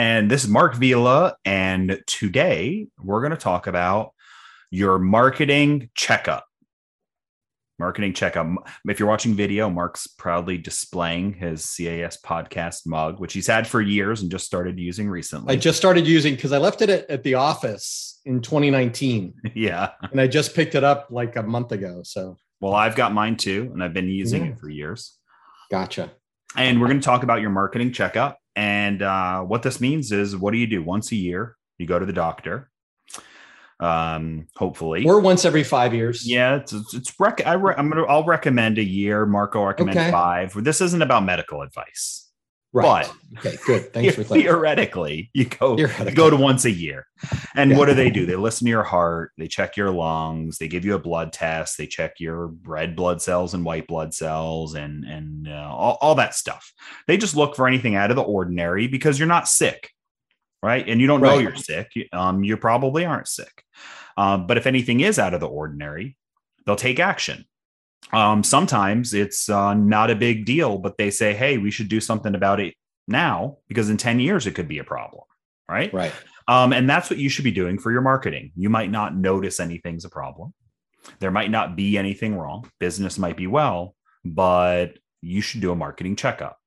And this is Mark Vila. And today we're going to talk about your marketing checkup. Marketing checkup. If you're watching video, Mark's proudly displaying his CAS podcast mug, which he's had for years and just started using recently. I just started using because I left it at, at, the office in 2019. Yeah. And I just picked it up like a month ago. So, well, I've got mine too, and I've been using it for years. Gotcha. And we're going to talk about your marketing checkup. And uh, what this means is, what do you do once a year? You go to the doctor. Um, hopefully, or once every five years. Yeah, it's it's, it's rec- I re- I'm gonna I'll recommend a year. Marco recommend okay. five. This isn't about medical advice. Right. But okay, good. Thanks for theoretically, you go you go to once a year. And yeah. what do they do? They listen to your heart, they check your lungs, they give you a blood test, they check your red blood cells and white blood cells and and uh, all, all that stuff. They just look for anything out of the ordinary because you're not sick. Right? And you don't know right. you're sick. Um, you probably aren't sick. Um, but if anything is out of the ordinary, they'll take action um, sometimes it's uh, not a big deal, but they say, hey, we should do something about it now because in 10 years it could be a problem. Right. Right. Um, and that's what you should be doing for your marketing. You might not notice anything's a problem. There might not be anything wrong. Business might be well, but you should do a marketing checkup.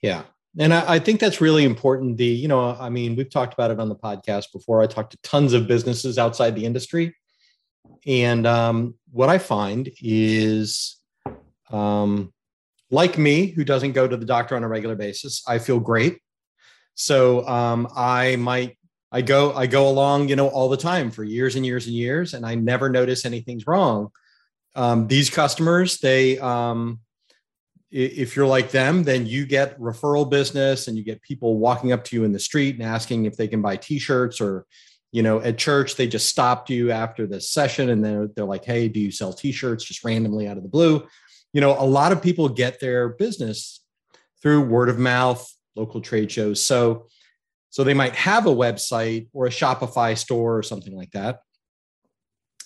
Yeah. And I, I, think that's really important. The, you know, I mean, we've talked about it on the podcast before. I talked to tons of businesses outside the industry. And um, what I find is, um, like me, who doesn't go to the doctor on a regular basis, I feel great. So um, I might I go I go along, you know, all the time for years and years and years, and I never notice anything's wrong. Um, these customers, they um, if you're like them, then you get referral business and you get people walking up to you in the street and asking if they can buy T-shirts or you know at church they just stopped you after the session and then they're like hey do you sell t-shirts just randomly out of the blue? You know a lot of people get their business through word of mouth local trade shows. So so they might have a website or a shopify store or something like that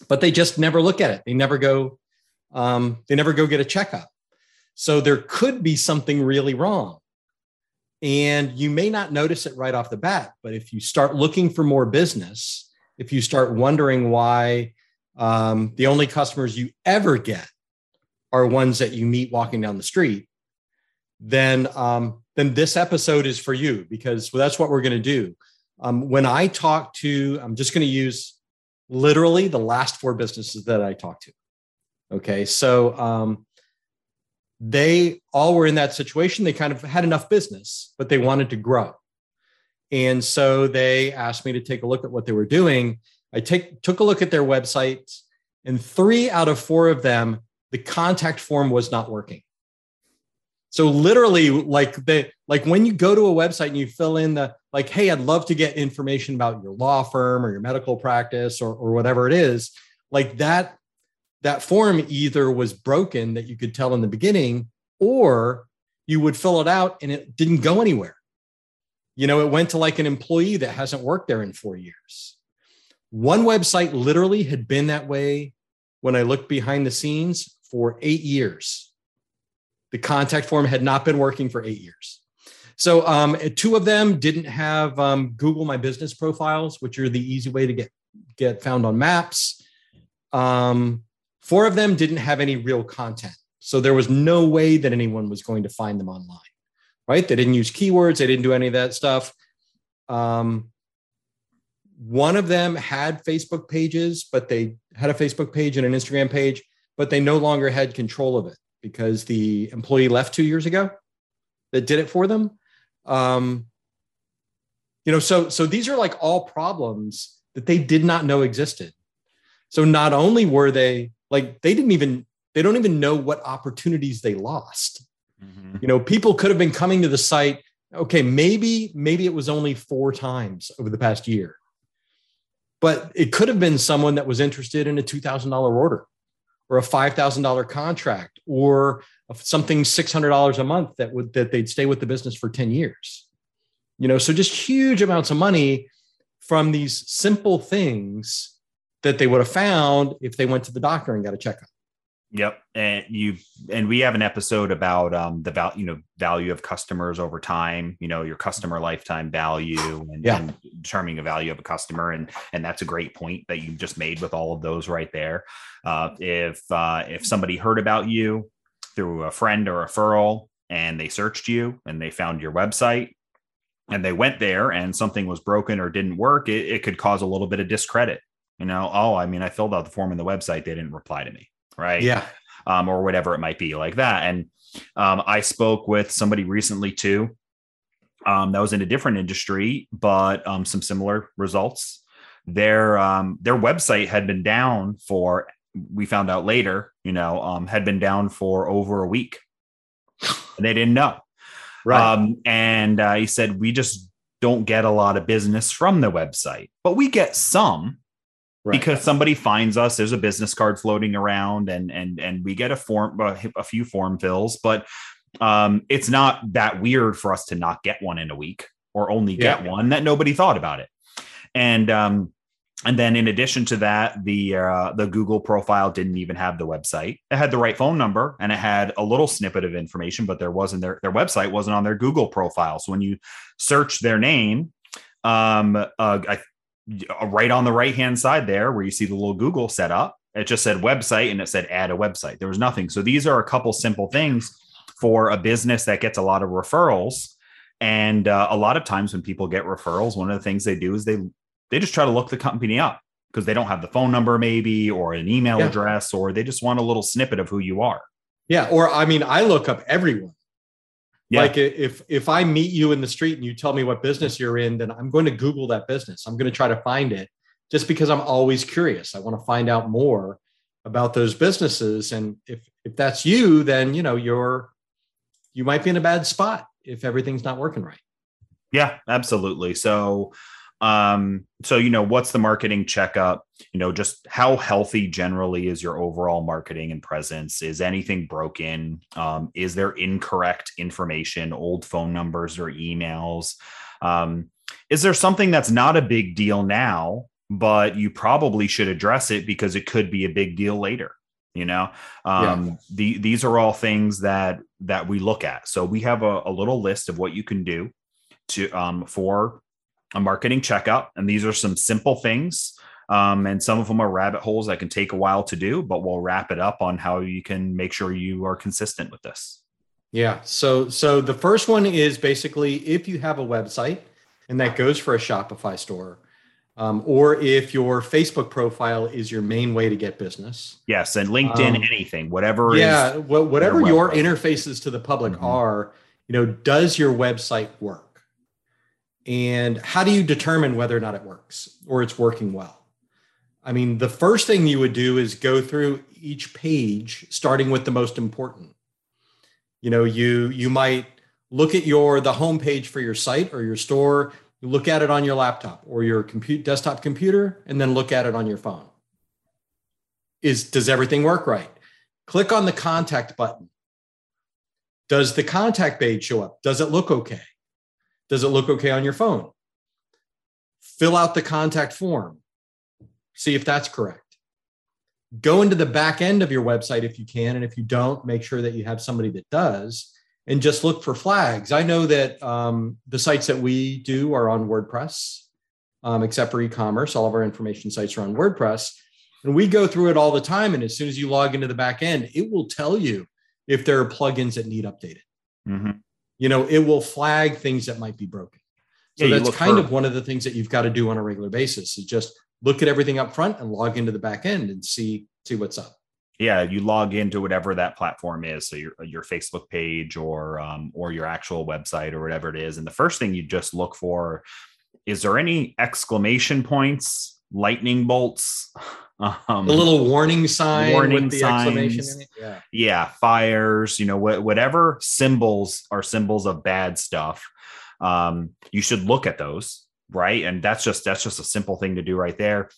but they just never look at it. They never go um, they never go get a checkup. So there could be something really wrong and you may not notice it right off the bat, but if you start looking for more business, if you start wondering why um, the only customers you ever get are ones that you meet walking down the street, then um, then this episode is for you because well, that's what we're going to do. Um, when I talk to, I'm just going to use literally the last four businesses that I talked to. Okay, so um, they all were in that situation. They kind of had enough business, but they wanted to grow. And so they asked me to take a look at what they were doing. I take, took a look at their websites, and three out of four of them, the contact form was not working. So literally, like the like when you go to a website and you fill in the like, hey, I'd love to get information about your law firm or your medical practice or, or whatever it is, like that that form either was broken that you could tell in the beginning, or you would fill it out and it didn't go anywhere. You know, it went to like an employee that hasn't worked there in four years. One website literally had been that way when I looked behind the scenes for eight years. The contact form had not been working for eight years. So um, two of them didn't have um, Google My Business profiles, which are the easy way to get get found on maps. Um, Four of them didn't have any real content. So there was no way that anyone was going to find them online, right? They didn't use keywords, they didn't do any of that stuff. Um, one of them had Facebook pages, but they had a Facebook page and an Instagram page, but they no longer had control of it because the employee left two years ago that did it for them. Um, you know, so so these are like all problems that they did not know existed. So not only were they like they didn't even they don't even know what opportunities they lost mm-hmm. you know people could have been coming to the site okay maybe maybe it was only four times over the past year but it could have been someone that was interested in a $2,000 order or a $5,000 contract or something $600 a month that would, that they'd stay with the business for 10 years. You know, so just huge amounts of money from these simple things that they would have found if they went to the doctor and got a checkup. Yep, and you and we have an episode about um, the value, you know, value of customers over time. You know, your customer lifetime value and, yeah. and determining the value of a customer, and and that's a great point that you just made with all of those right there. Uh, if uh, if somebody heard about you through a friend or a referral, and they searched you and they found your website, and they went there and something was broken or didn't work, it, it could cause a little bit of discredit. You know, oh, I mean, I filled out the form in the website, they didn't reply to me right? Yeah. Um, or whatever it might be like that. And um, I spoke with somebody recently too. Um, that was in a different industry, but um, some similar results. Their um, their website had been down for we found out later, you know, um, had been down for over a week. And they didn't know. Right. Um, and uh, he said, we just don't get a lot of business from the website, but we get some right. because somebody finds us. There's a business card floating around, and and and we get a form, a few form fills, but um, it's not that weird for us to not get one in a week or only get yeah. one that nobody thought about it. And um, and then in addition to that, the uh, the Google profile didn't even have the website. It had the right phone number and it had a little snippet of information, but there wasn't their their website wasn't on their Google profile. So when you search their name, um, uh, I right on the right hand side there where you see the little Google setup. It just said website and it said add a website. There was nothing. So these are a couple simple things for a business that gets a lot of referrals. And uh, a lot of times when people get referrals, one of the things they do is they they just try to look the company up because they don't have the phone number maybe or an email yeah. address or they just want a little snippet of who you are. Yeah, or I mean, I look up everyone. Yeah. Like if if I meet you in the street and you tell me what business you're in, then I'm going to Google that business. I'm going to try to find it just because I'm always curious. I want to find out more about those businesses. And if if that's you, then you know you're you might be in a bad spot if everything's not working right. Yeah, absolutely. So um, so you know, what's the marketing checkup? You know, just how healthy generally is your overall marketing and presence? Is anything broken? Um, is there incorrect information, old phone numbers or emails? Um, is there something that's not a big deal now, but you probably should address it because it could be a big deal later? you know um, yeah. the, these are all things that that we look at so we have a, a little list of what you can do to um, for a marketing checkout. And these are some simple things. Um, and some of them are rabbit holes that can take a while to do, but we'll wrap it up on how you can make sure you are consistent with this. Yeah. So, so the first one is basically if you have a website and that goes for a Shopify store, um, or if your Facebook profile is your main way to get business. Yes, and LinkedIn, um, anything, whatever. Yeah, well, whatever your interfaces to the public mm-hmm. are, you know, does your website work? And how do you determine whether or not it works or it's working well? I mean, the first thing you would do is go through each page, starting with the most important. You know, you you might look at your the home page for your site or your store. Look at it on your laptop or your compute desktop computer, and then look at it on your phone. Is does everything work right? Click on the contact button. Does the contact page show up? Does it look okay? Does it look okay on your phone? Fill out the contact form. See if that's correct. Go into the back end of your website if you can. And if you don't, make sure that you have somebody that does and just look for flags. I know that um, the sites that we do are on WordPress, um, except for e commerce. All of our information sites are on WordPress. And we go through it all the time. And as soon as you log into the back end, it will tell you if there are plugins that need updated. Mm-hmm you know, it will flag things that might be broken. So yeah, that's kind for- of one of the things that you've got to do on a regular basis is just look at everything up front and log into the back end and see see what's up. Yeah, you log into whatever that platform is, so your your Facebook page or um, or your actual website or whatever it is, and the first thing you just look for is there any exclamation points, lightning bolts, um, a little warning sign warning with the signs, exclamation Yeah. yeah, fires, you know, wh- whatever symbols are symbols of bad stuff. Um, you should look at those right? And that's just that's just a simple thing to do right there.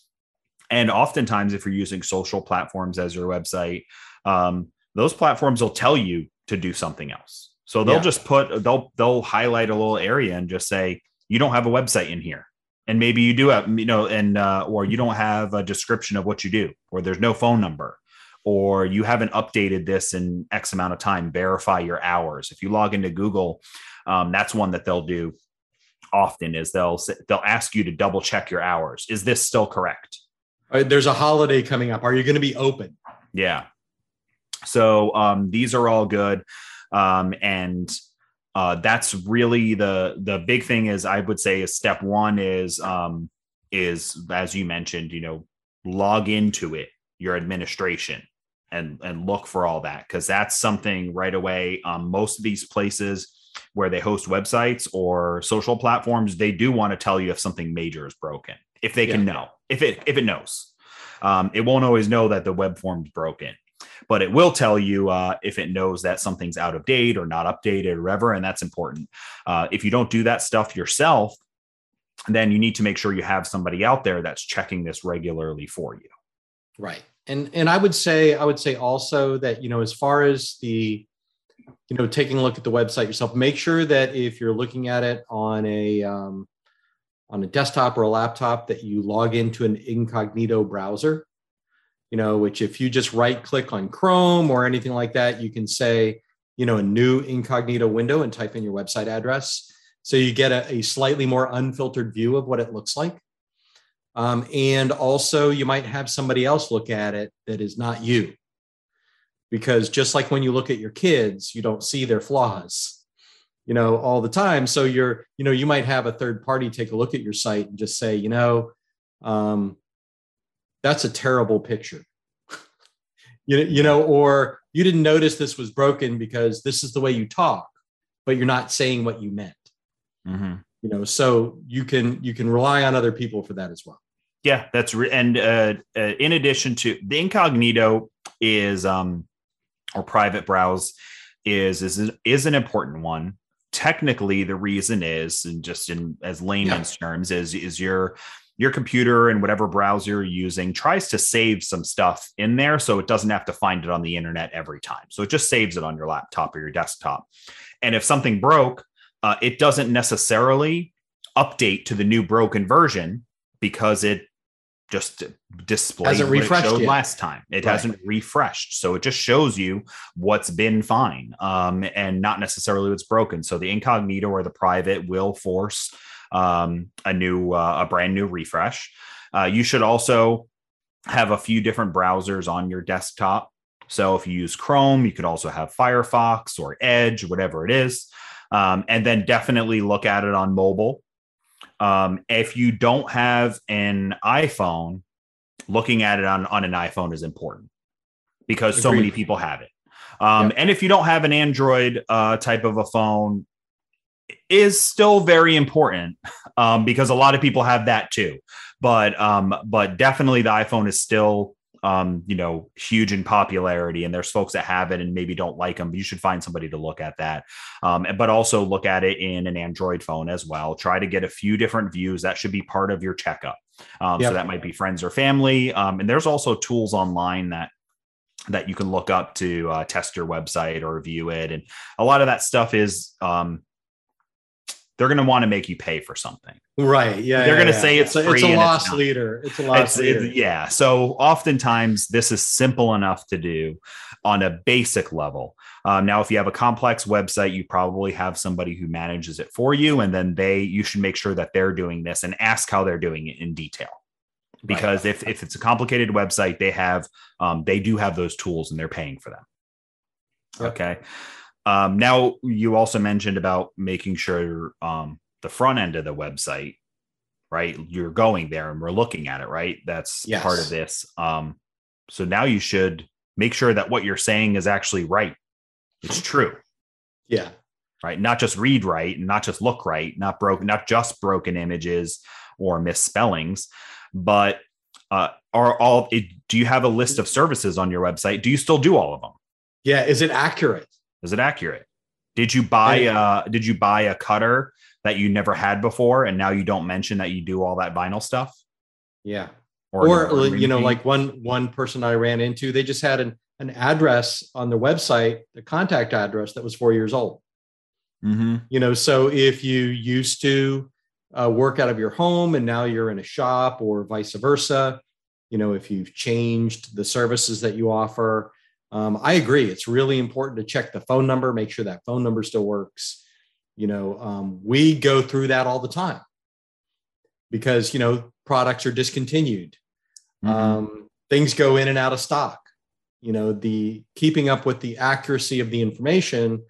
And oftentimes, if you're using social platforms as your website, um, those platforms will tell you to do something else. So they'll yeah. just put they'll they'll highlight a little area and just say you don't have a website in here, and maybe you do have you know, and uh, or you don't have a description of what you do, or there's no phone number, or you haven't updated this in X amount of time. Verify your hours. If you log into Google, um, that's one that they'll do often. Is they'll they'll ask you to double check your hours. Is this still correct? there's a holiday coming up. Are you going to be open? Yeah. So um, these are all good, um, and uh, that's really the the big thing. Is I would say is step one is um, is as you mentioned, you know, log into it, your administration, and and look for all that because that's something right away. Um, most of these places where they host websites or social platforms, they do want to tell you if something major is broken, if they can know, if it if it knows. Um, it won't always know that the web form's broken, but it will tell you uh, if it knows that something's out of date or not updated or whatever, and that's important. Uh, if you don't do that stuff yourself, then you need to make sure you have somebody out there that's checking this regularly for you. Right, and and I would say I would say also that you know as far as the you know taking a look at the website yourself, make sure that if you're looking at it on a um, on a desktop or a laptop that you log into an incognito browser. You know which if you just right click on chrome or anything like that you can say you know a new incognito window and type in your website address. So you get a, a slightly more unfiltered view of what it looks like. Um, and also you might have somebody else look at it that is not you because just like when you look at your kids you don't see their flaws you know all the time. So you're you know you might have a third party take a look at your site and just say you know um, that's a terrible picture. You, you know or you didn't notice this was broken because this is the way you talk but you're not saying what you meant. Mm-hmm. you know so you can you can rely on other people for that as well. Yeah that's re- and uh, uh, in addition to the incognito is um or private browse is is is an important one. Technically the reason is and just in as layman's yeah. terms is is your your computer and whatever browser you're using tries to save some stuff in there so it doesn't have to find it on the internet every time. So it just saves it on your laptop or your desktop. And if something broke uh, it doesn't necessarily update to the new broken version because it just display hasn't refreshed it last time. It right. hasn't refreshed, so it just shows you what's been fine, um, and not necessarily what's broken. So the incognito or the private will force um, a new, uh, a brand new refresh. Uh, you should also have a few different browsers on your desktop. So if you use Chrome, you could also have Firefox or Edge, whatever it is, um, and then definitely look at it on mobile um, if you don't have an iPhone, looking at it on, on an iPhone is important because Agreed. so many people have it. Um, yep. And if you don't have an Android uh, type of a phone, is still very important um, because a lot of people have that too. But um, but definitely the iPhone is still um, you know, huge in popularity, and there's folks that have it and maybe don't like them. But you should find somebody to look at that, um, but also look at it in an Android phone as well. Try to get a few different views. That should be part of your checkup. Um, yep. So that might be friends or family, um, and there's also tools online that that you can look up to uh, test your website or review it, and a lot of that stuff is um, they're going to want to make you pay for something. Right. Yeah. They're yeah, going to yeah. say it's, it's. It's a loss it's leader. It's a loss it's, leader. yeah. So oftentimes this is simple enough to do on a basic level. Um, now, if you have a complex website, you probably have somebody who manages it for you, and then they you should make sure that they're doing this and ask how they're doing it in detail. Because right. if if it's a complicated website, they have um, they do have those tools and they're paying for them. Okay. Um, now, you also mentioned about making sure um, the front end of the website, right? You're going there and we're looking at it, right? That's yes. part of this. Um, so now you should make sure that what you're saying is actually right. It's true. Yeah. Right. Not just read right, not just look right, not broken, not just broken images or misspellings, but uh, are all it, do you have a list of services on your website? Do you still do all of them? Yeah. Is it accurate? Is it accurate? Did you buy uh did you buy a cutter that you never had before, and now you don't mention that you do all that vinyl stuff. Yeah. Or, or you know, like one one person I ran into, they just had an an address on their website, the contact address that was four years old. Mm-hmm. You know, so if you used to uh, work out of your home and now you're in a shop or vice versa, you know, if you've changed the services that you offer, um, I agree. It's really important to check the phone number, make sure that phone number still works. You know, um, we go through that all the time because, you know, products are discontinued. Mm-hmm. Um, things go in and out of stock you know the keeping up with the accuracy of the information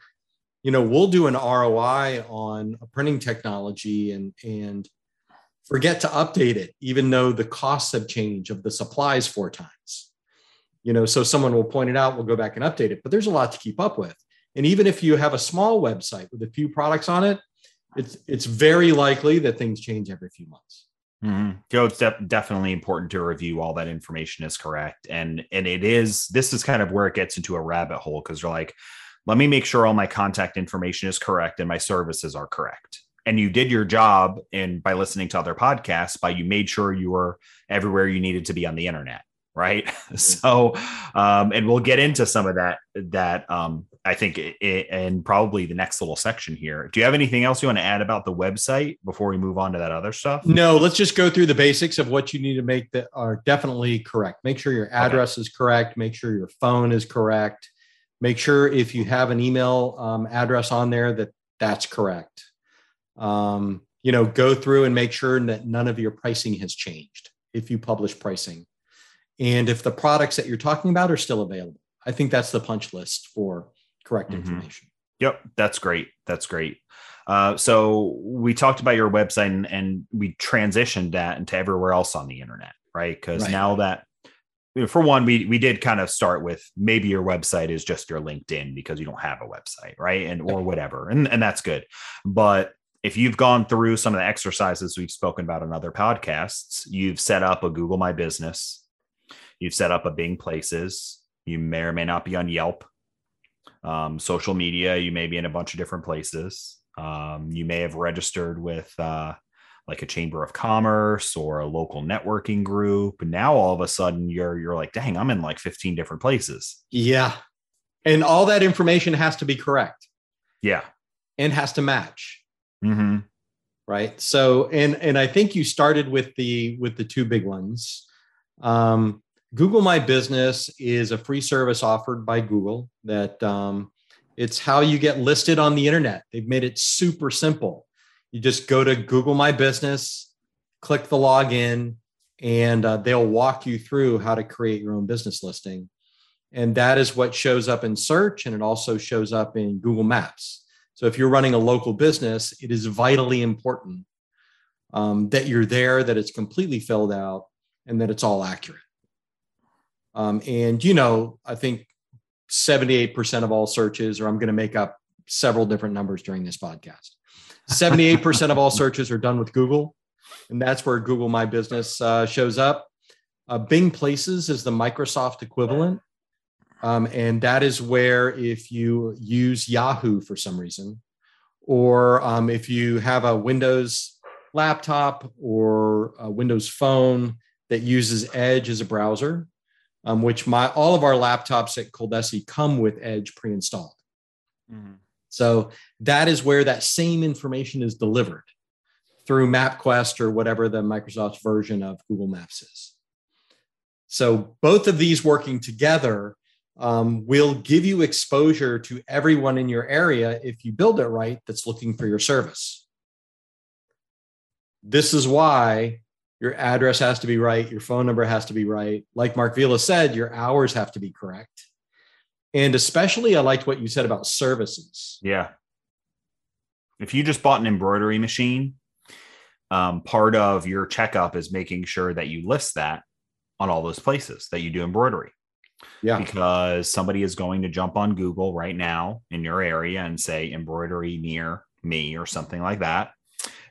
you know we'll do an roi on a printing technology and and forget to update it even though the costs have changed of the supplies four times you know so someone will point it out we'll go back and update it but there's a lot to keep up with and even if you have a small website with a few products on it it's it's very likely that things change every few months Mm-hmm. So it's de- definitely important to review all that information is correct, and and it is. This is kind of where it gets into a rabbit hole because you're like, let me make sure all my contact information is correct and my services are correct. And you did your job in by listening to other podcasts, by you made sure you were everywhere you needed to be on the internet right? Mm-hmm. so um, and we'll get into some of that that um, i think it, and probably the next little section here. Do you have anything else you want to add about the website before we move on to that other stuff? No let's just go through the basics of what you need to make that are definitely correct. Make sure your address okay. is correct make sure your phone is correct make sure if you have an email um, address on there that that's correct. Um, you know go through and make sure that none of your pricing has changed if you publish pricing and if the products that you're talking about are still available. I think that's the punch list for correct mm-hmm. information. Yep, that's great. That's great. Uh, so we talked about your website and, and, we transitioned that into everywhere else on the internet, right? Because right. now that you know, for one, we we did kind of start with maybe your website is just your LinkedIn because you don't have a website, right? And or whatever, and and that's good. But if you've gone through some of the exercises we've spoken about in other podcasts, you've set up a Google My Business, You've set up a Bing Places. You may or may not be on Yelp. Um, social media, you may be in a bunch of different places. Um, you may have registered with uh, like a chamber of commerce or a local networking group. And now all of a sudden you're you're like, dang, I'm in like 15 different places. Yeah. And all that information has to be correct. Yeah. And has to match. Mm-hmm. Right. So and and I think you started with the with the two big ones. Um, Google My Business is a free service offered by Google that um, it's how you get listed on the internet. They've made it super simple. You just go to Google My Business, click the login, and uh, they'll walk you through how to create your own business listing. And that is what shows up in search, and it also shows up in Google Maps. So if you're running a local business, it is vitally important um, that you're there, that it's completely filled out, and that it's all accurate. Um, and, you know, I think 78% of all searches, or I'm going to make up several different numbers during this podcast. 78% of all searches are done with Google. And that's where Google My Business uh, shows up. Uh, Bing Places is the Microsoft equivalent. Um, and that is where, if you use Yahoo for some reason, or um, if you have a Windows laptop or a Windows phone that uses Edge as a browser, um, which my all of our laptops at Coldesi come with Edge pre-installed. Mm-hmm. So that is where that same information is delivered through MapQuest or whatever the Microsoft version of Google Maps is. So both of these working together um, will give you exposure to everyone in your area if you build it right that's looking for your service. This is why your address has to be right, your phone number has to be right. Like Mark Vila said, your hours have to be correct. And especially, I liked what you said about services. Yeah. If you just bought an embroidery machine, um, part of your checkup is making sure that you list that on all those places that you do embroidery. Yeah. Because somebody is going to jump on Google right now in your area and say embroidery near me or something like that.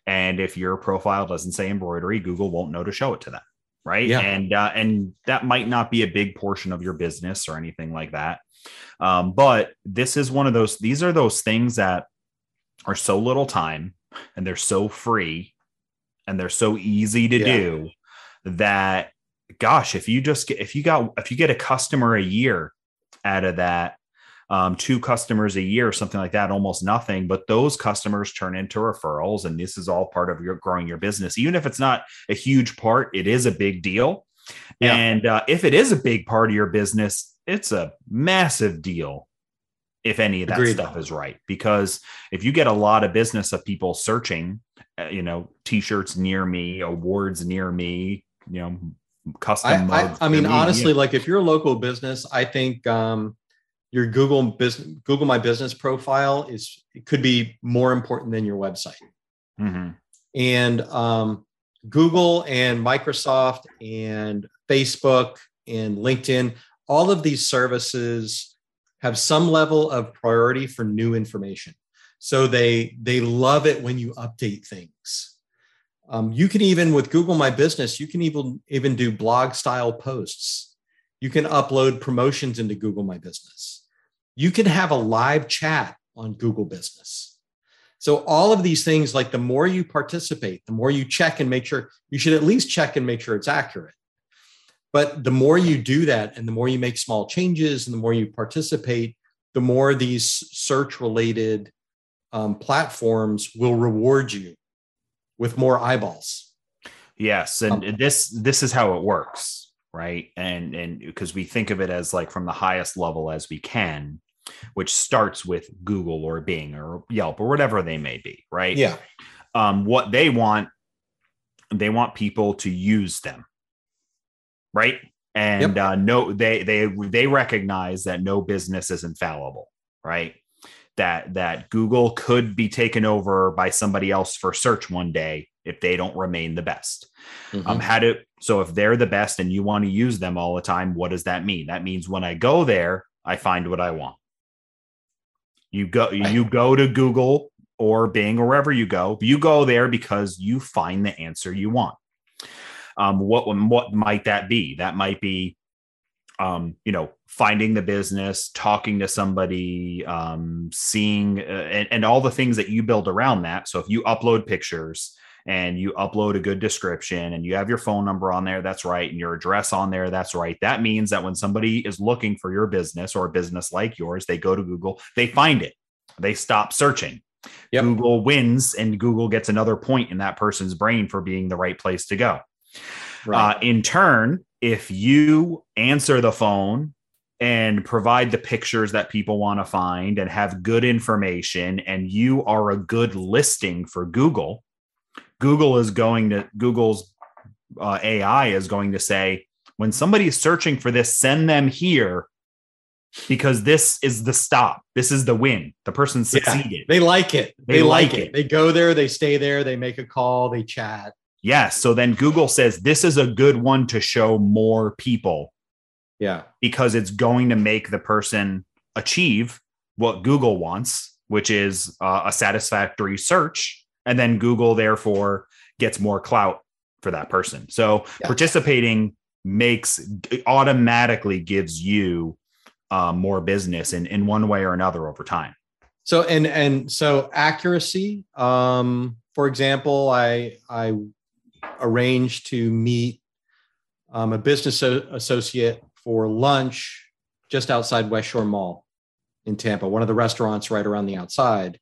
And if your profile doesn't say embroidery, Google won't know to show it to them. Right. Yeah. And uh, and that might not be a big portion of your business or anything like that. Um, but this is one of those, these are those things that are so little time and they're so free and they're so easy to yeah. do that gosh if you just get if you got if you get a customer a year out of that um, two customers a year something like that almost nothing but those customers turn into referrals and this is all part of your growing your business even if it's not a huge part it is a big deal yeah. and uh, if it is a big part of your business it's a massive deal if any of that Agreed. stuff is right because if you get a lot of business of people searching uh, you know t-shirts near me awards near me you know custom I, I, I mean, honestly, like if you're a local business, I think um, your Google business, Google My Business profile is it could be more important than your website. Mm-hmm. And um, Google and Microsoft and Facebook and LinkedIn, all of these services have some level of priority for new information. So they they love it when you update things. Um, you can even with Google My Business, you can even even do blog style posts. You can upload promotions into Google My Business. You can have a live chat on Google Business. So all of these things, like the more you participate, the more you check and make sure you should at least check and make sure it's accurate. But the more you do that, and the more you make small changes, and the more you participate, the more these search related um, platforms will reward you with more eyeballs. Yes, and um, this this is how it works, right? And and because we think of it as like from the highest level as we can, which starts with Google or Bing or Yelp or whatever they may be, right? Yeah. Um, what they want, they want people to use them, right? And yep. uh, no, they they they recognize that no business is infallible, right? that that Google could be taken over by somebody else for search one day if they don't remain the best. Mm-hmm. Um, how to so if they're the best and you want to use them all the time, what does that mean? That means when I go there, I find what I want. You go you go to Google or Bing or wherever you go. You go there because you find the answer you want. Um, what what might that be? That might be um, you know, finding the business, talking to somebody, um, seeing, uh, and, and all the things that you build around that. So if you upload pictures and you upload a good description and you have your phone number on there, that's right, and your address on there, that's right. That means that when somebody is looking for your business or a business like yours, they go to Google, they find it, they stop searching. Yep. Google wins, and Google gets another point in that person's brain for being the right place to go. Right. Uh, in turn, if you answer the phone and provide the pictures that people want to find and have good information and you are a good listing for Google, Google is going to Google's uh, AI is going to say when somebody is searching for this, send them here because this is the stop. This is the win. The person succeeded. Yeah, they like it. They, they like, like it. it. They go there, they stay there, they make a call, they chat. Yes. So then Google says this is a good one to show more people. Yeah. Because it's going to make the person achieve what Google wants, which is uh, a satisfactory search. And then Google, therefore, gets more clout for that person. So yeah. participating makes automatically gives you uh, more business in, in one way or another over time. So and and so accuracy. Um, for example, I I arranged to meet um, a business associate for lunch just outside West Shore Mall in Tampa, one of the restaurants right around the outside.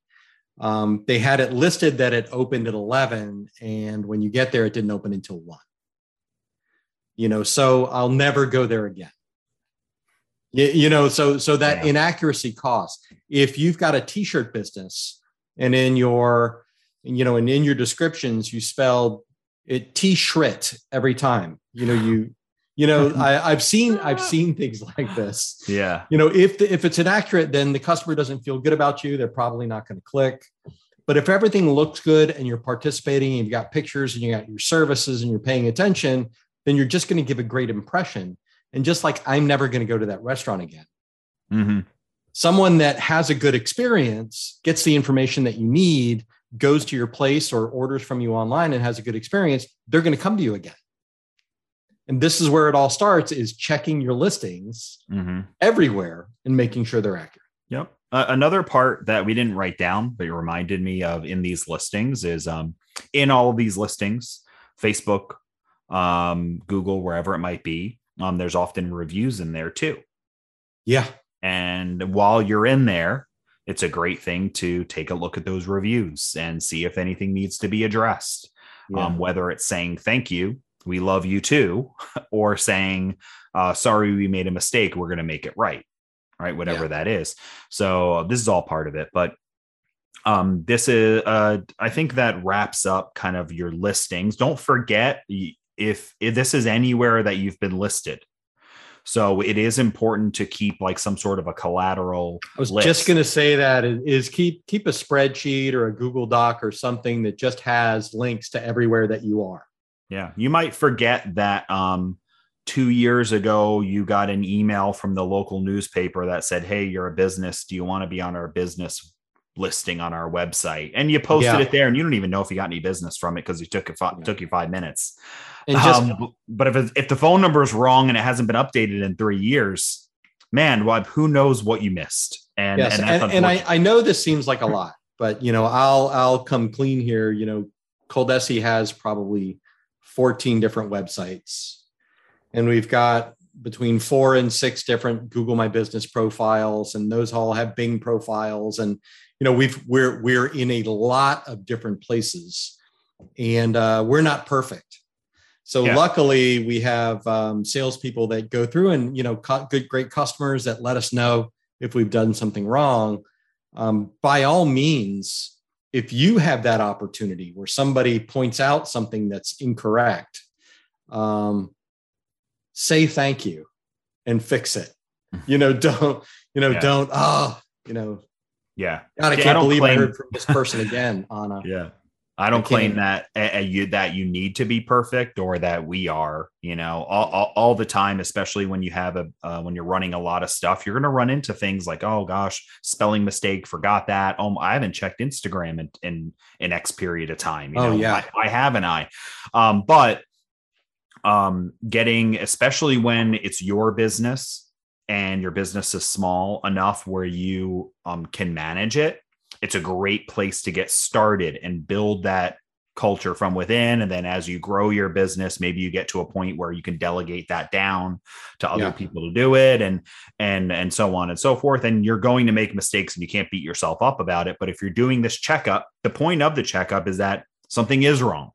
Um, they had it listed that it opened at 11, and when you get there, it didn't open until 1. You know, so I'll never go there again. You, you know, so so that yeah. inaccuracy cost. If you've got a t-shirt business and in your you know, and in your descriptions you spelled it t-shrit every time you know you you know I, have seen i've seen things like this. Yeah. You know if the, if it's inaccurate then the customer doesn't feel good about you they're probably not going to click. But if everything looks good and you're participating and you've got pictures and you got your services and you're paying attention then you're just going to give a great impression. And just like i'm never going to go to that restaurant again. Mm-hmm. someone that has a good experience gets the information that you need goes to your place or orders from you online and has a good experience, they're going to come to you again. And this is where it all starts is checking your listings mm-hmm. everywhere and making sure they're accurate. Yep. Uh, another part that we didn't write down, but it reminded me of in these listings is um, in all of these listings, Facebook, um, Google, wherever it might be, um, there's often reviews in there too. Yeah. And while you're in there, it's a great thing to take a look at those reviews and see if anything needs to be addressed. Yeah. Um, whether it's saying thank you, we love you too, or saying uh, sorry, we made a mistake, we're going to make it right, right? Whatever yeah. that is. So this is all part of it, but um, this is uh, I think that wraps up kind of your listings. Don't forget if, if this is anywhere that you've been listed so it is important to keep like some sort of a collateral. I was list. just going to say that is keep keep a spreadsheet or a Google Doc or something that just has links to everywhere that you are. Yeah, you might forget that um, two years ago you got an email from the local newspaper that said, "Hey, you're a business. Do you want to be on our business listing on our website?" And you posted yeah. it there, and you don't even know if you got any business from it because it took it yeah. took you five minutes. And just, um, but if if the phone number is wrong and it hasn't been updated in three years, man, well, who knows what you missed? And yes, and, and, and I, I know this seems like a lot, but you know, I'll I'll come clean here. You know, Coldesi has probably 14 different websites, and we've got between four and six different Google My Business profiles, and those all have Bing profiles, and you know, we've we're we're in a lot of different places, and uh, we're not perfect so yeah. luckily, we have um, salespeople that go through and you know good, great customers that let us know if we've done something wrong. Um, by all means, if you have that opportunity where somebody points out something that's incorrect, um, say thank you and fix it. You know, don't you know, yeah. don't oh, you know, yeah. God, I can't I believe. I heard from this person again on a yeah I don't I claim that uh, you that you need to be perfect or that we are. You know, all, all, all the time, especially when you have a uh, when you're running a lot of stuff, you're going to run into things like, oh gosh, spelling mistake, forgot that. Oh, I haven't checked Instagram in in, in X period of time. You oh know, yeah, I, I haven't. I, um, but um, getting especially when it's your business and your business is small enough where you um, can manage it it's a great place to get started and build that culture from within. And then as you grow your business maybe you get to a point where you can delegate that down to other yeah. people to do it and and and so on and so forth. And you're going to make mistakes and you can't beat yourself up about it. But if you're doing this checkup the point of the checkup is that something is wrong.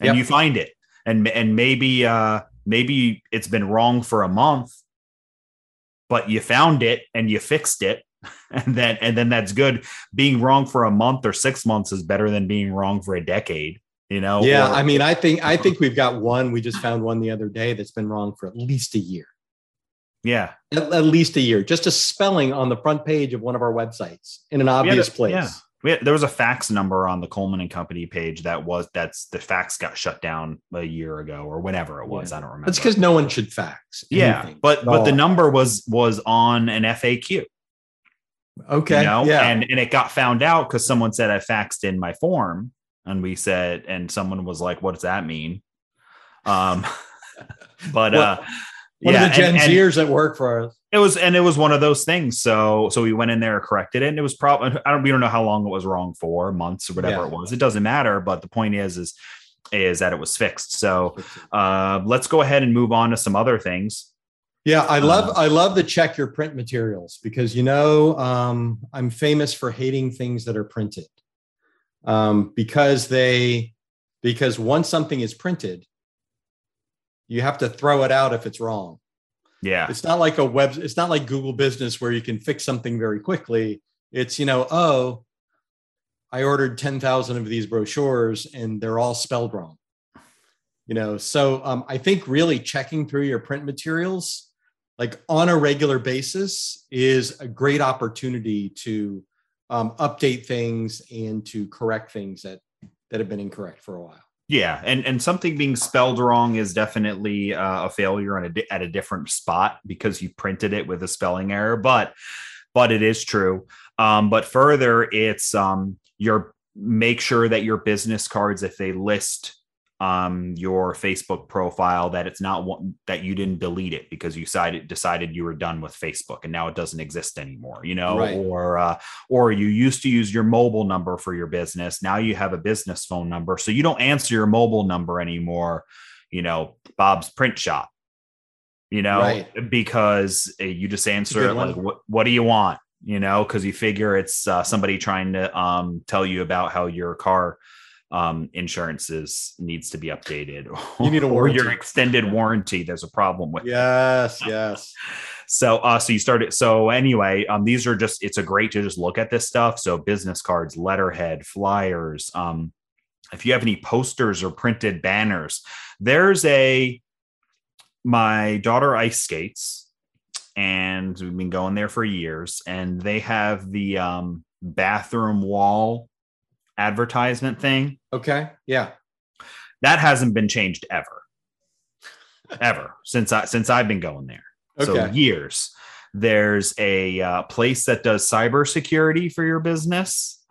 And yep. you find it. And and maybe uh maybe it's been wrong for a month but you found it and you fixed it and then and then that's good. Being wrong for a month or six months is better than being wrong for a decade. You know? Yeah, or, I mean, I think I uh-huh. think we've got one. We just found one the other day that's been wrong for at least a year. Yeah, at, at least a year. Just a spelling on the front page of one of our websites in an obvious a, place. Yeah. Had, there was a fax number on the Coleman and Company page that was that's the fax got shut down a year ago or whenever it was. Yeah. I don't remember. It's because no one should fax. Yeah, but but the number was was on an FAQ. Okay. You know? Yeah. And and it got found out because someone said I faxed in my form. And we said, and someone was like, what does that mean? Um, but uh one yeah, of the Gen and, Zers and that work for us. It was, and it was one of those things. So, so we went in there, corrected it, and it was probably I don't, we don't know how long it was wrong for, months or whatever yeah. it was. It doesn't matter. But the point is, is, is that it was fixed. So, uh, let's go ahead and move on to some other things. Yeah, I love um, I love to check your print materials because you know um, I'm famous for hating things that are printed um, because they because once something is printed, you have to throw it out if it's wrong. Yeah, it's not like a web. It's not like Google Business where you can fix something very quickly. It's you know oh, I ordered ten thousand of these brochures and they're all spelled wrong. You know, so um, I think really checking through your print materials like on a regular basis is a great opportunity to um, update things and to correct things that that have been incorrect for a while. Yeah, and and something being spelled wrong is definitely uh, a failure a, at a different spot because you printed it with a spelling error. But but it is true. Um, but further, it's um, your make sure that your business cards, if they list um, your Facebook profile that it's not one that you didn't delete it because you decided decided you were done with Facebook and now it doesn't exist anymore, you know, right. or uh, or you used to use your mobile number for your business, now you have a business phone number, so you don't answer your mobile number anymore, you know, Bob's Print Shop, you know, right. because uh, you just answer like, what what do you want, you know, because you figure it's uh, somebody trying to um, tell you about how your car um, insurances needs to be updated. You need a warranty. or your extended warranty. There's a problem with. Yes, yes. So, uh, so you started. So anyway, um, these are just. It's a great to just look at this stuff. So business cards, letterhead, flyers. Um, if you have any posters or printed banners, there's a. My daughter ice skates, and we've been going there for years, and they have the um bathroom wall advertisement thing. Okay. Yeah. That hasn't been changed ever. ever since I since I've been going there. Okay. So years. There's a uh, place that does cybersecurity for your business.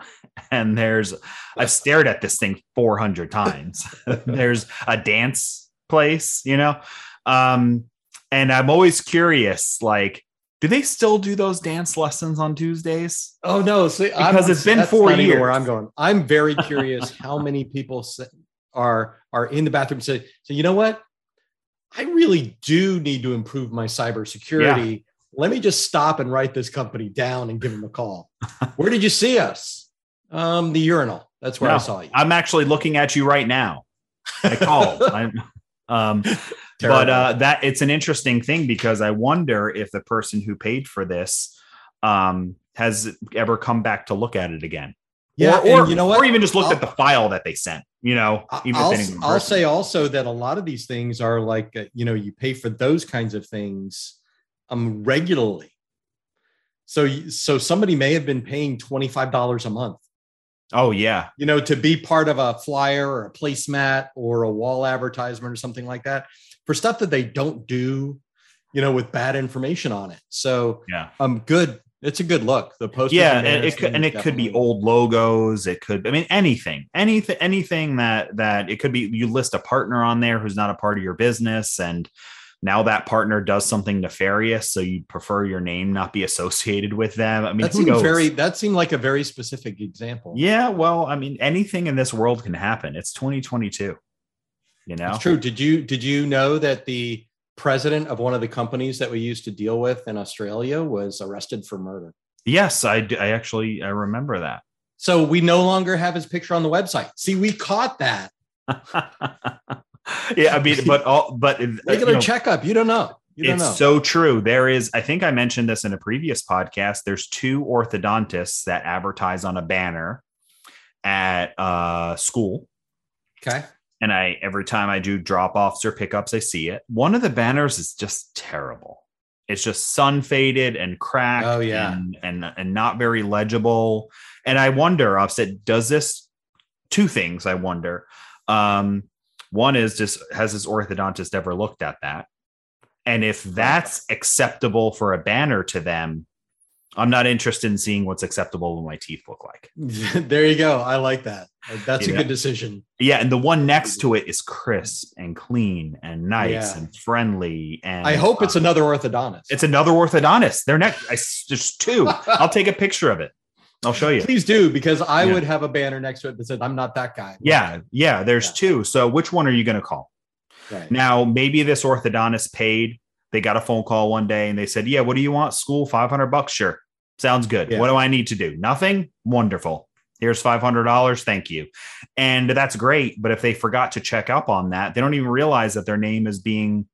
And there's I've stared at this thing 400 times. there's a dance place, you know. Um and I'm always curious like do they still do those dance lessons on Tuesdays? Oh no, see, because I'm, it's been four years. Where I'm going, I'm very curious how many people are are in the bathroom say, so you know what? I really do need to improve my cybersecurity. Yeah. Let me just stop and write this company down and give them a call. where did you see us? Um, the urinal. That's where no, I saw you. I'm actually looking at you right now. I called. I'm, um, but uh, that it's an interesting thing because I wonder if the person who paid for this um, has ever come back to look at it again. Yeah, or, or you know what? Or even just looked I'll, at the file that they sent. You know, even I'll, I'll say also that a lot of these things are like uh, you know you pay for those kinds of things um regularly. So so somebody may have been paying twenty five dollars a month. Oh yeah, you know to be part of a flyer or a placemat or a wall advertisement or something like that for stuff that they don't do, you know, with bad information on it. So yeah, um, good. It's a good look. The post, yeah, and it could, and it could be old logos. It could, I mean, anything, anything, anything that that it could be. You list a partner on there who's not a part of your business, and now that partner does something nefarious, so you prefer your name not be associated with them. I mean, that seemed very. That seemed like a very specific example. Yeah, well, I mean, anything in this world can happen. It's 2022 you know it's true did you did you know that the president of one of the companies that we used to deal with in australia was arrested for murder yes i i actually i remember that so we no longer have his picture on the website see we caught that yeah i mean but all but regular you know, checkup you don't know you it's know. so true. There is, I think I mentioned this in a previous podcast. There's two orthodontists that advertise on a banner at uh, school. Okay and I every time I do drop offs or pickups, I see it. One of the banners is just terrible. It's just sun faded and cracked. Oh yeah, and and, and not very legible. And I wonder, I've does this two things? I wonder. Um, one is just has this orthodontist ever looked at that? And if that's acceptable for a banner to them, I'm not interested in seeing what's acceptable when my teeth look like. there you go. I like that. That's a good decision. Yeah, and the one next to it is crisp and clean and nice yeah. and friendly. And I hope it's uh, another orthodontist. It's another orthodontist. They're next. I, just two. I'll take a picture of it. I'll show you. Please do because I yeah. would have a banner next to it that said, "I'm not that guy." Yeah, yeah. There's two. So which one are you going to call? Right. Now, maybe this orthodontist paid. They got a phone call one day and they said, "Yeah, what do you want? School, five hundred bucks, sure." Sounds good. Yeah. What do I need to do? Nothing? Wonderful. Here's $500. Thank you. And that's great. But if they forgot to check up on that, they don't even realize that their name is being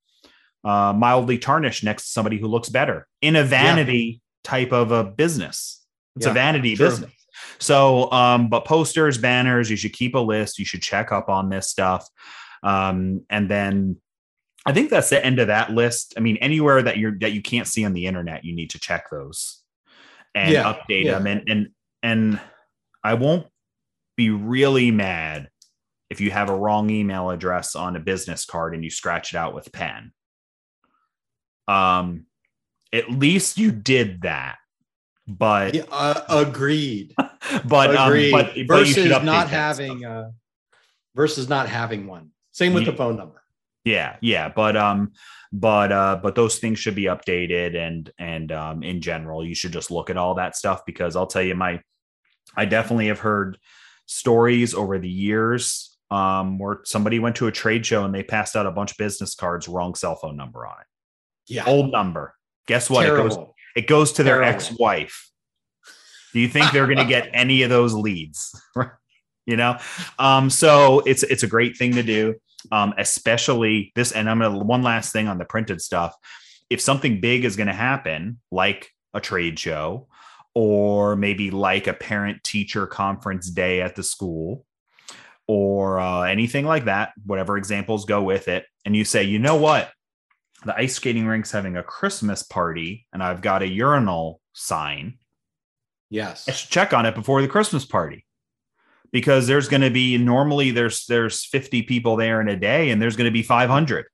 uh, mildly tarnished next to somebody who looks better in a vanity yeah. type of a business. It's yeah, a vanity true. business. So, um, but posters, banners, you should keep a list. You should check up on this stuff. Um, and then I think that's the end of that list. I mean, anywhere that you're that you can't see on the internet, you need to check those and yeah, update yeah. them and and and I won't be really mad if you have a wrong email address on a business card and you scratch it out with pen. Um at least you did that. But yeah, uh, agreed. but agreed. Um, but, versus but not having uh, versus not having one. Same with the phone number. Yeah, yeah, but um, but uh, but those things should be updated, and and um, in general, you should just look at all that stuff because I'll tell you, my I definitely have heard stories over the years um, where somebody went to a trade show and they passed out a bunch of business cards, wrong cell phone number on it. Yeah, old number. Guess what? Terrible. It goes. It goes to their ex-wife. Do you think they're going to get any of those leads? you know, um, so it's it's a great thing to do um, especially this. And I'm gonna one last thing on the printed stuff. If something big is going to happen, like a trade show, or maybe like a parent teacher conference day at the school, or uh, anything like that, whatever examples go with it, and you say, you know what, the ice skating rink's having a Christmas party, and I've got a urinal sign. Yes, I should check on it before the Christmas party because there's going to be normally there's there's 50 people there in a day and there's going to be 500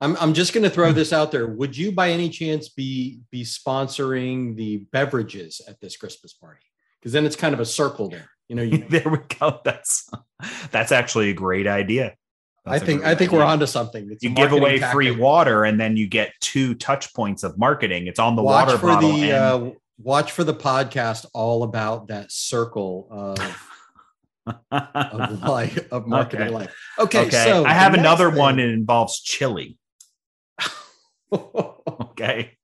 I'm, I'm just going to throw this out there would you by any chance be be sponsoring the beverages at this christmas party because then it's kind of a circle there you know you there we go that's that's actually a great idea that's I think I think idea. we're onto something. It's you give away tactic. free water, and then you get two touch points of marketing. It's on the watch water for bottle. The, and- uh, watch for the podcast all about that circle of of life of marketing okay. life. Okay, okay. So I have another thing... one. It involves chili. okay.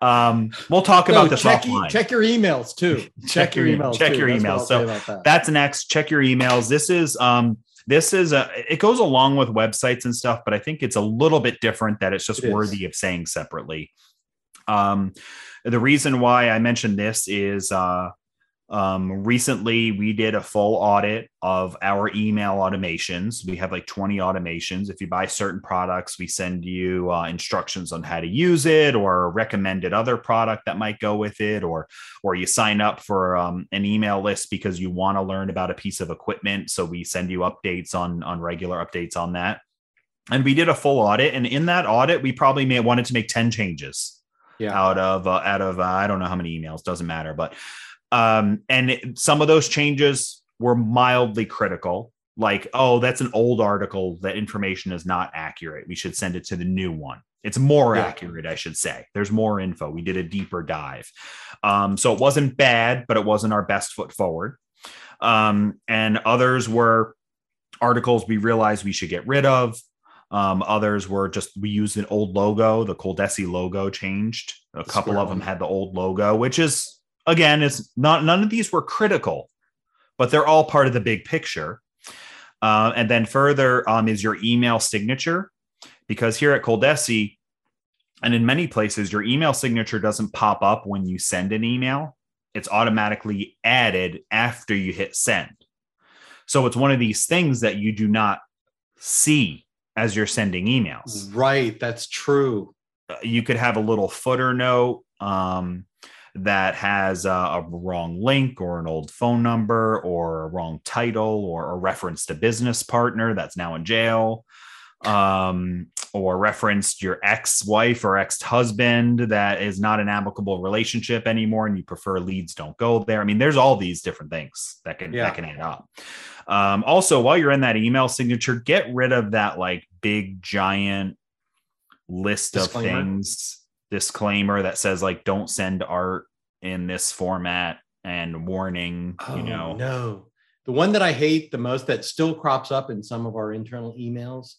Um, we'll talk about this check, offline. check your emails too. Check, check your emails. Check too. your emails. So that. that's next. Check your emails. This is um this is a it goes along with websites and stuff, but I think it's a little bit different that it's just it worthy of saying separately. Um, the reason why I mentioned this is uh um, recently, we did a full audit of our email automations. We have like 20 automations. If you buy certain products, we send you uh, instructions on how to use it or recommended other product that might go with it, or or you sign up for um, an email list because you want to learn about a piece of equipment. So we send you updates on on regular updates on that. And we did a full audit, and in that audit, we probably may wanted to make 10 changes yeah. out of uh, out of uh, I don't know how many emails, doesn't matter, but um, and it, some of those changes were mildly critical, like, oh, that's an old article. That information is not accurate. We should send it to the new one. It's more yeah. accurate, I should say. There's more info. We did a deeper dive. Um, so it wasn't bad, but it wasn't our best foot forward. Um, and others were articles we realized we should get rid of. Um, others were just we used an old logo. The Coldesi logo changed. A couple of them had the old logo, which is again, it's not none of these were critical, but they're all part of the big picture. Uh, and then further um, is your email signature, because here at Coldesi, and in many places, your email signature doesn't pop up when you send an email. It's automatically added after you hit send. So it's one of these things that you do not see as you're sending emails. Right. That's true. Uh, you could have a little footer note. Um, that has a, a, wrong link or an old phone number or a wrong title or a reference to business partner that's now in jail um, or referenced your ex-wife or ex-husband that is not an amicable relationship anymore and you prefer leads don't go there i mean there's all these different things that can yeah. that can add up um, also while you're in that email signature get rid of that like big giant list disclaimer. of things disclaimer that says like don't send art in this format and warning oh, you know. no. The one that i hate the most that still crops up in some of our internal emails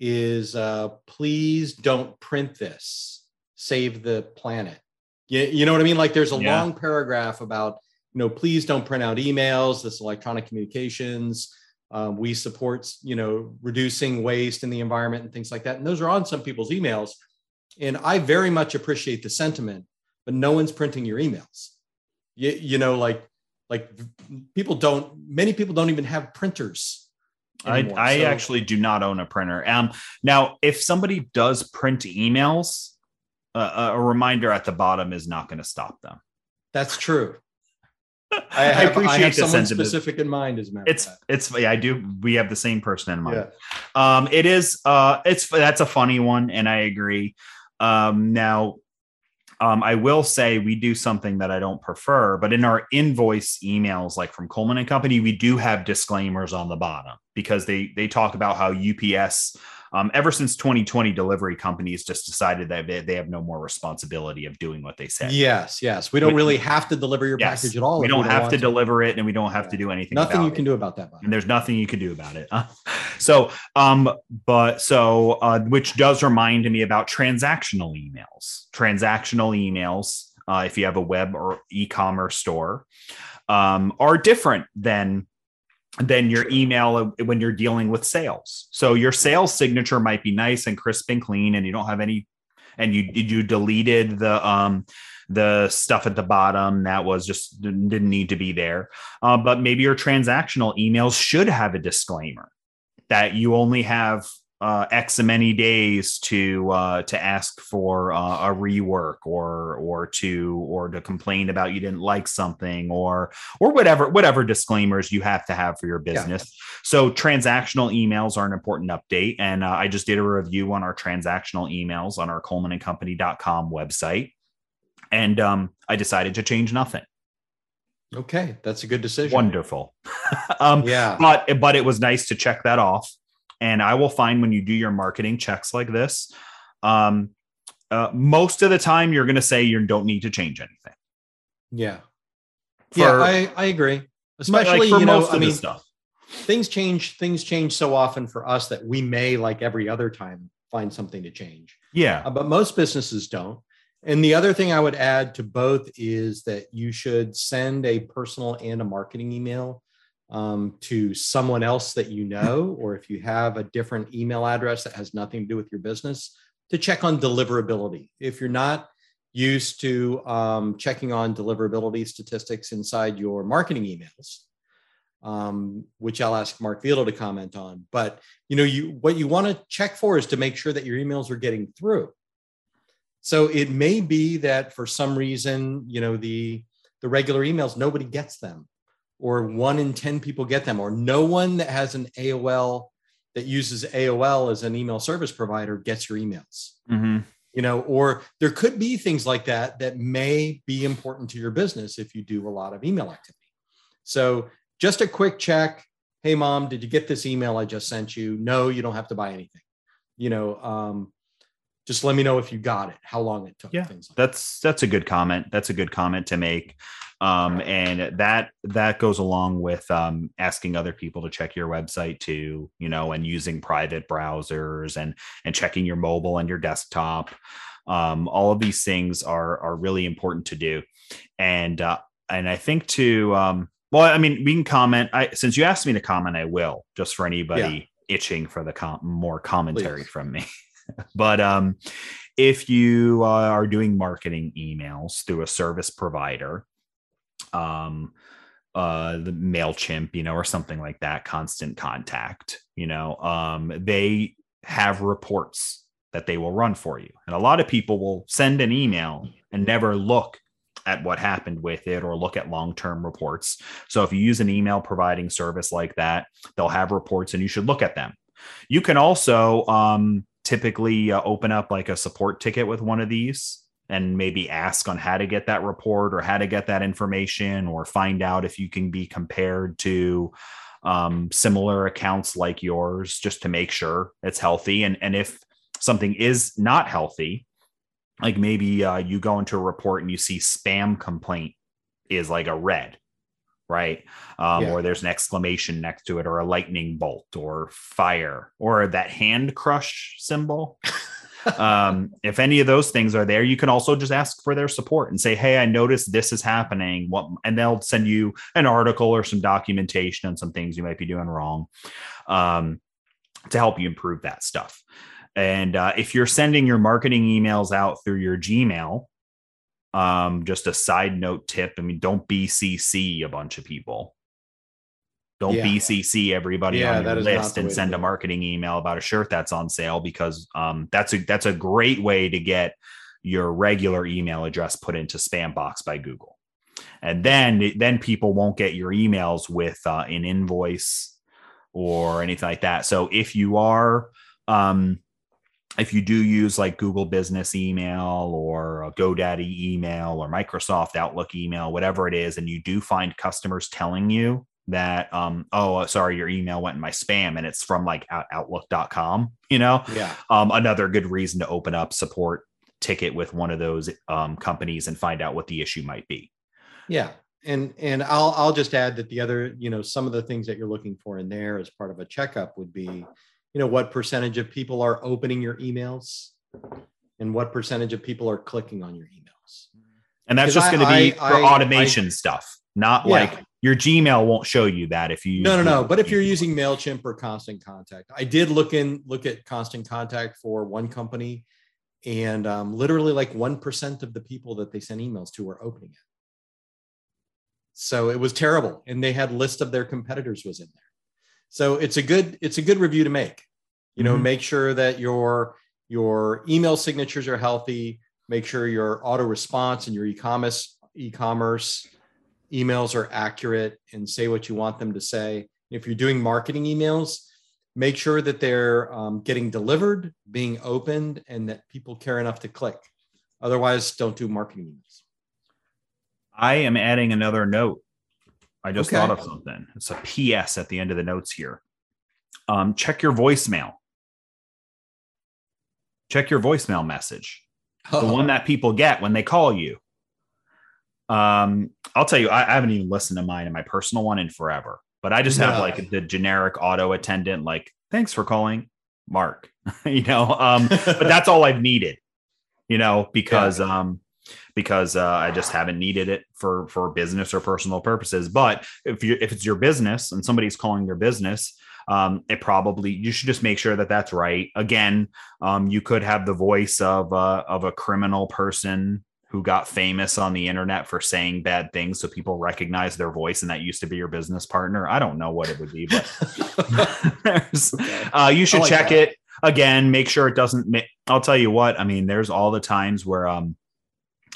is uh, please don't print this. Save the planet. You, you know what i mean? Like there's a yeah. long paragraph about you know please don't print out emails this electronic communications um, we support you know reducing waste in the environment and things like that. And those are on some people's emails. And I very much appreciate the sentiment, but no one's printing your emails. You, you know, like like people don't. Many people don't even have printers. Anymore, I, I so. actually do not own a printer. Um, now, if somebody does print emails, uh, a reminder at the bottom is not going to stop them. That's true. I, have, I appreciate I have someone specific in mind. As matter it's it's yeah, I do. We have the same person in mind. Yeah. Um, it is uh, it's that's a funny one, and I agree. Um, now, Um, I will say we do something that I don't prefer, but in our invoice emails, like from Coleman and Company, we do have disclaimers on the bottom because they they talk about how UPS um, ever since 2020, delivery companies just decided that they, they, have no more responsibility of doing what they say. Yes, yes. We don't really have to deliver your yes, package at all. We don't, we don't have to, to, deliver it, and we don't have yeah. to do anything. Nothing you can it. do about that. And there's nothing you can do about it. so, um, but so uh, which does remind me about transactional emails. Transactional emails, uh, if you have a web or e-commerce store, um, are different than than your email when you're dealing with sales. So your sales signature might be nice and crisp and clean, and you don't have any, and you you deleted the um the stuff at the bottom that was just didn't need to be there. Uh, but maybe your transactional emails should have a disclaimer that you only have uh, X many days to uh, to ask for uh, a rework or or to or to complain about you didn't like something or or whatever whatever disclaimers you have to have for your business. Yeah. So transactional emails are an important update, and uh, I just did a review on our transactional emails on our ColemanandCompany.com website, and um, I decided to change nothing. Okay, that's a good decision. Wonderful. um, yeah, but but it was nice to check that off and I will find when you do your marketing checks like this, um, uh, most of the time you're going to say you don't need to change anything. Yeah. For, yeah, I, I agree. Especially, like you know, I mean, stuff. things change, things change so often for us that we may, like every other time, find something to change. Yeah. Uh, but most businesses don't. And the other thing I would add to both is that you should send a personal and a marketing email um, to someone else that you know, or if you have a different email address that has nothing to do with your business, to check on deliverability. If you're not used to um, checking on deliverability statistics inside your marketing emails, um, which I'll ask Mark Vila to comment on. But you know, you what you want to check for is to make sure that your emails are getting through. So it may be that for some reason, you know, the the regular emails nobody gets them or one in 10 people get them, or no one that has an AOL that uses AOL as an email service provider gets your emails. Mm-hmm. You know, or there could be things like that that may be important to your business if you do a lot of email activity. So, just a quick check. Hey, mom, did you get this email I just sent you? No, you don't have to buy anything. You know, um, just let me know if you got it, how long it took. Yeah, like that's that. that's a good comment. That's a good comment to make um, and that that goes along with um, asking other people to check your website too you know and using private browsers and and checking your mobile and your desktop um, all of these things are are really important to do and uh, and i think to um, well i mean we can comment i since you asked me to comment i will just for anybody yeah. itching for the com- more commentary Please. from me but um if you uh, are doing marketing emails through a service provider um uh the mailchimp you know or something like that constant contact you know um they have reports that they will run for you. And a lot of people will send an email and never look at what happened with it or look at long-term reports. So if you use an email providing service like that they'll have reports and you should look at them. You can also um, typically uh, open up like a support ticket with one of these and maybe ask on how to get that report or how to get that information or find out if you can be compared to um, similar accounts like yours just to make sure it's healthy. And and if something is not healthy like maybe uh, you go into a report and you see spam complaint is like a red right? Um, yeah. or there's an exclamation next to it or a lightning bolt or fire or that hand crush symbol um, if any of those things are there, you can also just ask for their support and say, "Hey, I noticed this is happening." What, and they'll send you an article or some documentation on some things you might be doing wrong um, to help you improve that stuff. And uh, if you're sending your marketing emails out through your Gmail, um, just a side note tip: I mean, don't BCC a bunch of people. Don't yeah. BCC everybody yeah, on your list and send a marketing email about a shirt that's on sale because um, that's a that's a great way to get your regular email address put into spam box by Google, and then then people won't get your emails with uh, an invoice or anything like that. So if you are um, if you do use like Google Business Email or GoDaddy email or Microsoft Outlook email, whatever it is, and you do find customers telling you that, um, oh, uh, sorry, your email went in my spam and it's from like Outlook.com, you know, yeah, um, another good reason to open up support ticket with one of those um, companies and find out what the issue might be. Yeah, and and I'll I'll just add that the other you know some of the things that you're looking for in there as part of a checkup would be you know what percentage of people are opening your emails and what percentage of people are clicking on your emails and that's just going to be I, for I, automation I, stuff not yeah. like your gmail won't show you that if you no no no but if you're using mailchimp or constant contact i did look in look at constant contact for one company and um, literally like 1% of the people that they sent emails to were opening it so it was terrible and they had list of their competitors was in there so it's a good it's a good review to make. You know, mm-hmm. make sure that your your email signatures are healthy. Make sure your auto response and your e-commerce e-commerce emails are accurate and say what you want them to say. If you're doing marketing emails, make sure that they're um, getting delivered, being opened, and that people care enough to click. Otherwise, don't do marketing emails. I am adding another note I just okay. thought of something. It's a PS at the end of the notes here. Um, check your voicemail. Check your voicemail message. Oh. The one that people get when they call you. Um, I'll tell you, I, I, haven't even listened to mine in my personal one in forever, but I just have like the generic auto attendant, like, thanks for calling Mark, you know, um, but that's all I've needed, you know, because, yeah. um, because uh, I just haven't needed it for for business or personal purposes. But if you if it's your business and somebody's calling your business, um, it probably you should just make sure that that's right. Again, um, you could have the voice of uh, of a criminal person who got famous on the internet for saying bad things so people recognize their voice and that used to be your business partner i don't know what it would be but uh, you should like check that. it again make sure it doesn't ma- i'll tell you what i mean there's all the times where um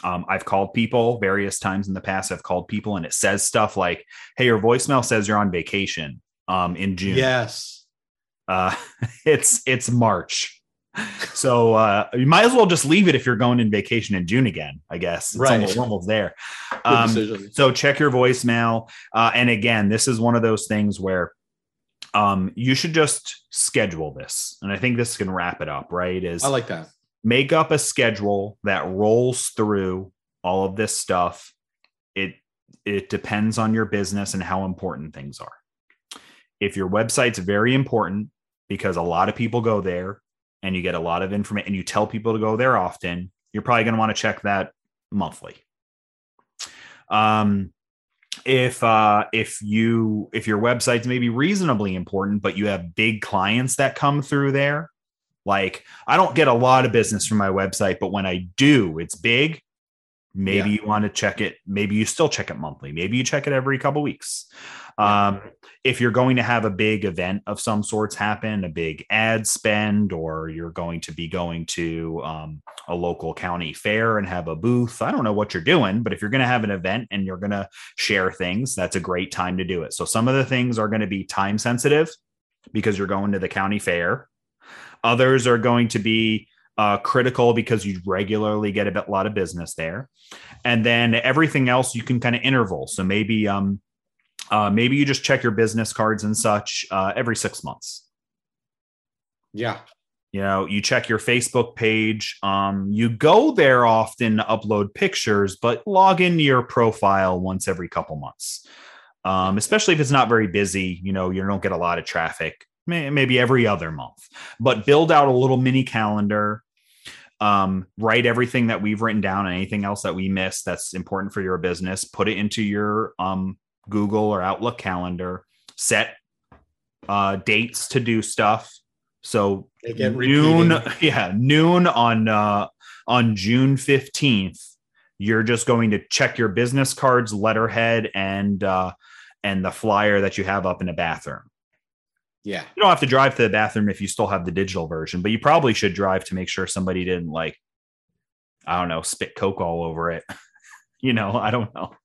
um, I've called people various times in the past. I've called people and it says stuff like, "Hey, your voicemail says you're on vacation um, in June." Yes, uh, it's it's March, so uh, you might as well just leave it if you're going in vacation in June again. I guess it's right. almost, almost there. Um, so check your voicemail, uh, and again, this is one of those things where um, you should just schedule this, and I think this can wrap it up. Right? Is I like that make up a schedule that rolls through all of this stuff. It it depends on your business and how important things are. If your website's very important because a lot of people go there and you get a lot of information and you tell people to go there often, you're probably going to want to check that monthly. Um, if uh, if you if your website's maybe reasonably important, but you have big clients that come through there, like I don't get a lot of business from my website, but when I do, it's big. Maybe yeah. you want to check it. Maybe you still check it monthly. Maybe you check it every couple weeks. Um, if you're going to have a big event of some sorts happen, a big ad spend, or you're going to be going to um, a local county fair and have a booth, I don't know what you're doing, but if you're going to have an event and you're going to share things, that's a great time to do it. So some of the things are going to be time sensitive because you're going to the county fair Others are going to be uh, critical because you regularly get a bit, lot of business there. And then everything else you can kind of interval. So maybe um, uh, maybe you just check your business cards and such uh, every six months. Yeah. You know, you check your Facebook page. Um, you go there often to upload pictures, but log into your profile once every couple months. Um, especially if it's not very busy, you know, you don't get a lot of traffic maybe every other month, but build out a little mini calendar. Um, write everything that we've written down and anything else that we missed that's important for your business. Put it into your um, Google or Outlook calendar. Set uh, dates to do stuff. So noon, yeah, noon on uh, on June fifteenth. You're just going to check your business cards, letterhead, and uh, and the flyer that you have up in the bathroom. Yeah. You don't have to drive to the bathroom if you still have the digital version, but you probably should drive to make sure somebody didn't like, I don't know, spit Coke all over it. you know, I don't know.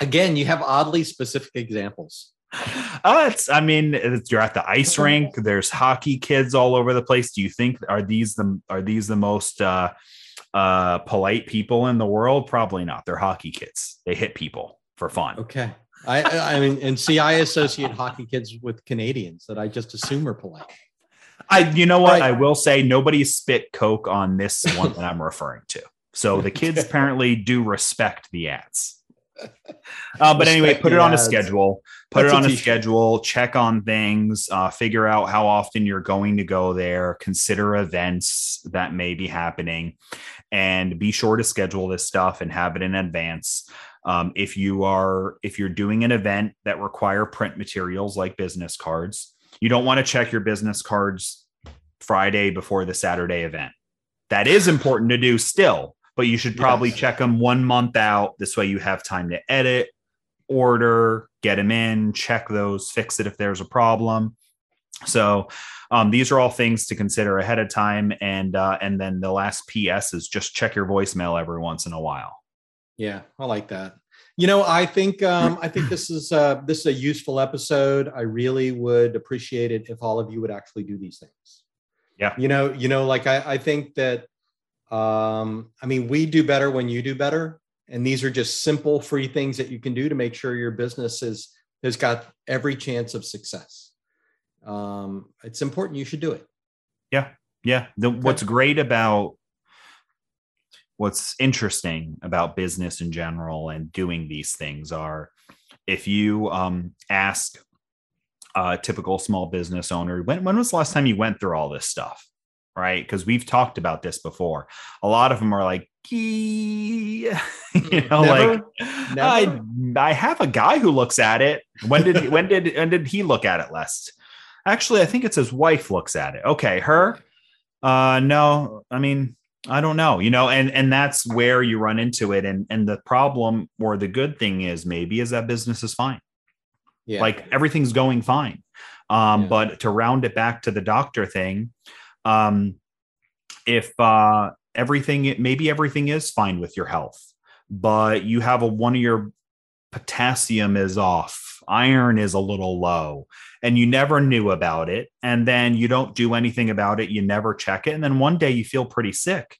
Again, you have oddly specific examples. Uh, it's, I mean, it's, you're at the ice rink. There's hockey kids all over the place. Do you think are these the are these the most uh, uh, polite people in the world? Probably not. They're hockey kids. They hit people for fun. Okay. I I mean, and see, I associate hockey kids with Canadians that I just assume are polite. I, you know what? I, I will say nobody spit coke on this one that I'm referring to. So the kids apparently do respect the ads. Uh, but anyway, put it on a schedule. Put That's it on a, a schedule. Check on things. Uh, figure out how often you're going to go there. Consider events that may be happening, and be sure to schedule this stuff and have it in advance. Um, if you are if you're doing an event that require print materials like business cards, you don't want to check your business cards Friday before the Saturday event. That is important to do still but you should probably yes. check them one month out. This way you have time to edit, order, get them in, check those, fix it if there's a problem. So um, these are all things to consider ahead of time. And uh, and then the last PS is just check your voicemail every once in a while. Yeah, I like that. You know, I think um, I think this is uh, this is a useful episode. I really would appreciate it if all of you would actually do these things. Yeah. You know, you know, like I, I think that um, I mean, we do better when you do better. And these are just simple, free things that you can do to make sure your business is, has got every chance of success. Um, it's important. You should do it. Yeah. Yeah. The. What's great about what's interesting about business in general and doing these things are if you um, ask a typical small business owner, when, when was the last time you went through all this stuff? Right? Because we've talked about this before. A lot of them are like, you know, never, like never. I I have a guy who looks at it. When did when did when did he look at it last? Actually, I think it's his wife looks at it. Okay, her. Uh no, I mean, I don't know, you know, and and that's where you run into it. And and the problem or the good thing is maybe is that business is fine. Yeah. Like everything's going fine. Um, yeah. but to round it back to the doctor thing, um, if uh, everything, maybe everything is fine with your health, but you have a one of your potassium is off, iron is a little low, and you never knew about it. And then you don't do anything about it, you never check it. And then one day you feel pretty sick.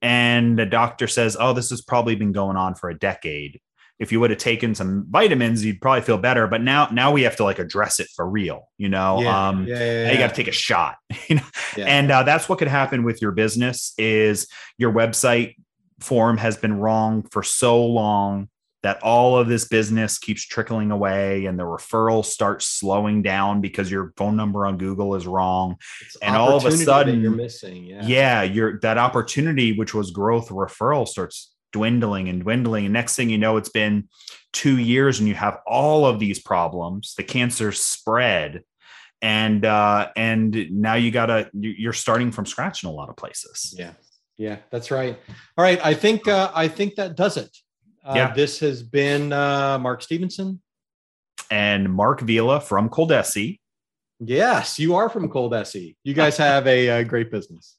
And the doctor says, Oh, this has probably been going on for a decade if you would have taken some vitamins, you'd probably feel better. But now, now we have to like address it for real, you know. Yeah, um, yeah, yeah, you got to take a shot, you know. And uh, that's what could happen with your business is your website form has been wrong for so long that all of this business keeps trickling away and the referral starts slowing down because your phone number on Google is wrong. It's and all of a sudden you're missing. Yeah. Yeah. You're that opportunity, which was growth referral starts dwindling and dwindling. And next thing you know, it's been two years and you have all of these problems. The cancer spread. And uh, and now you gotta you're starting from scratch in a lot of places. Yeah, yeah, that's right. All right, I think uh, I think that does it. Uh, yeah. This has been uh, Mark Stevenson and Mark Vila from Coldesi. Yes, you are from Coldesi. You guys have a, a great business.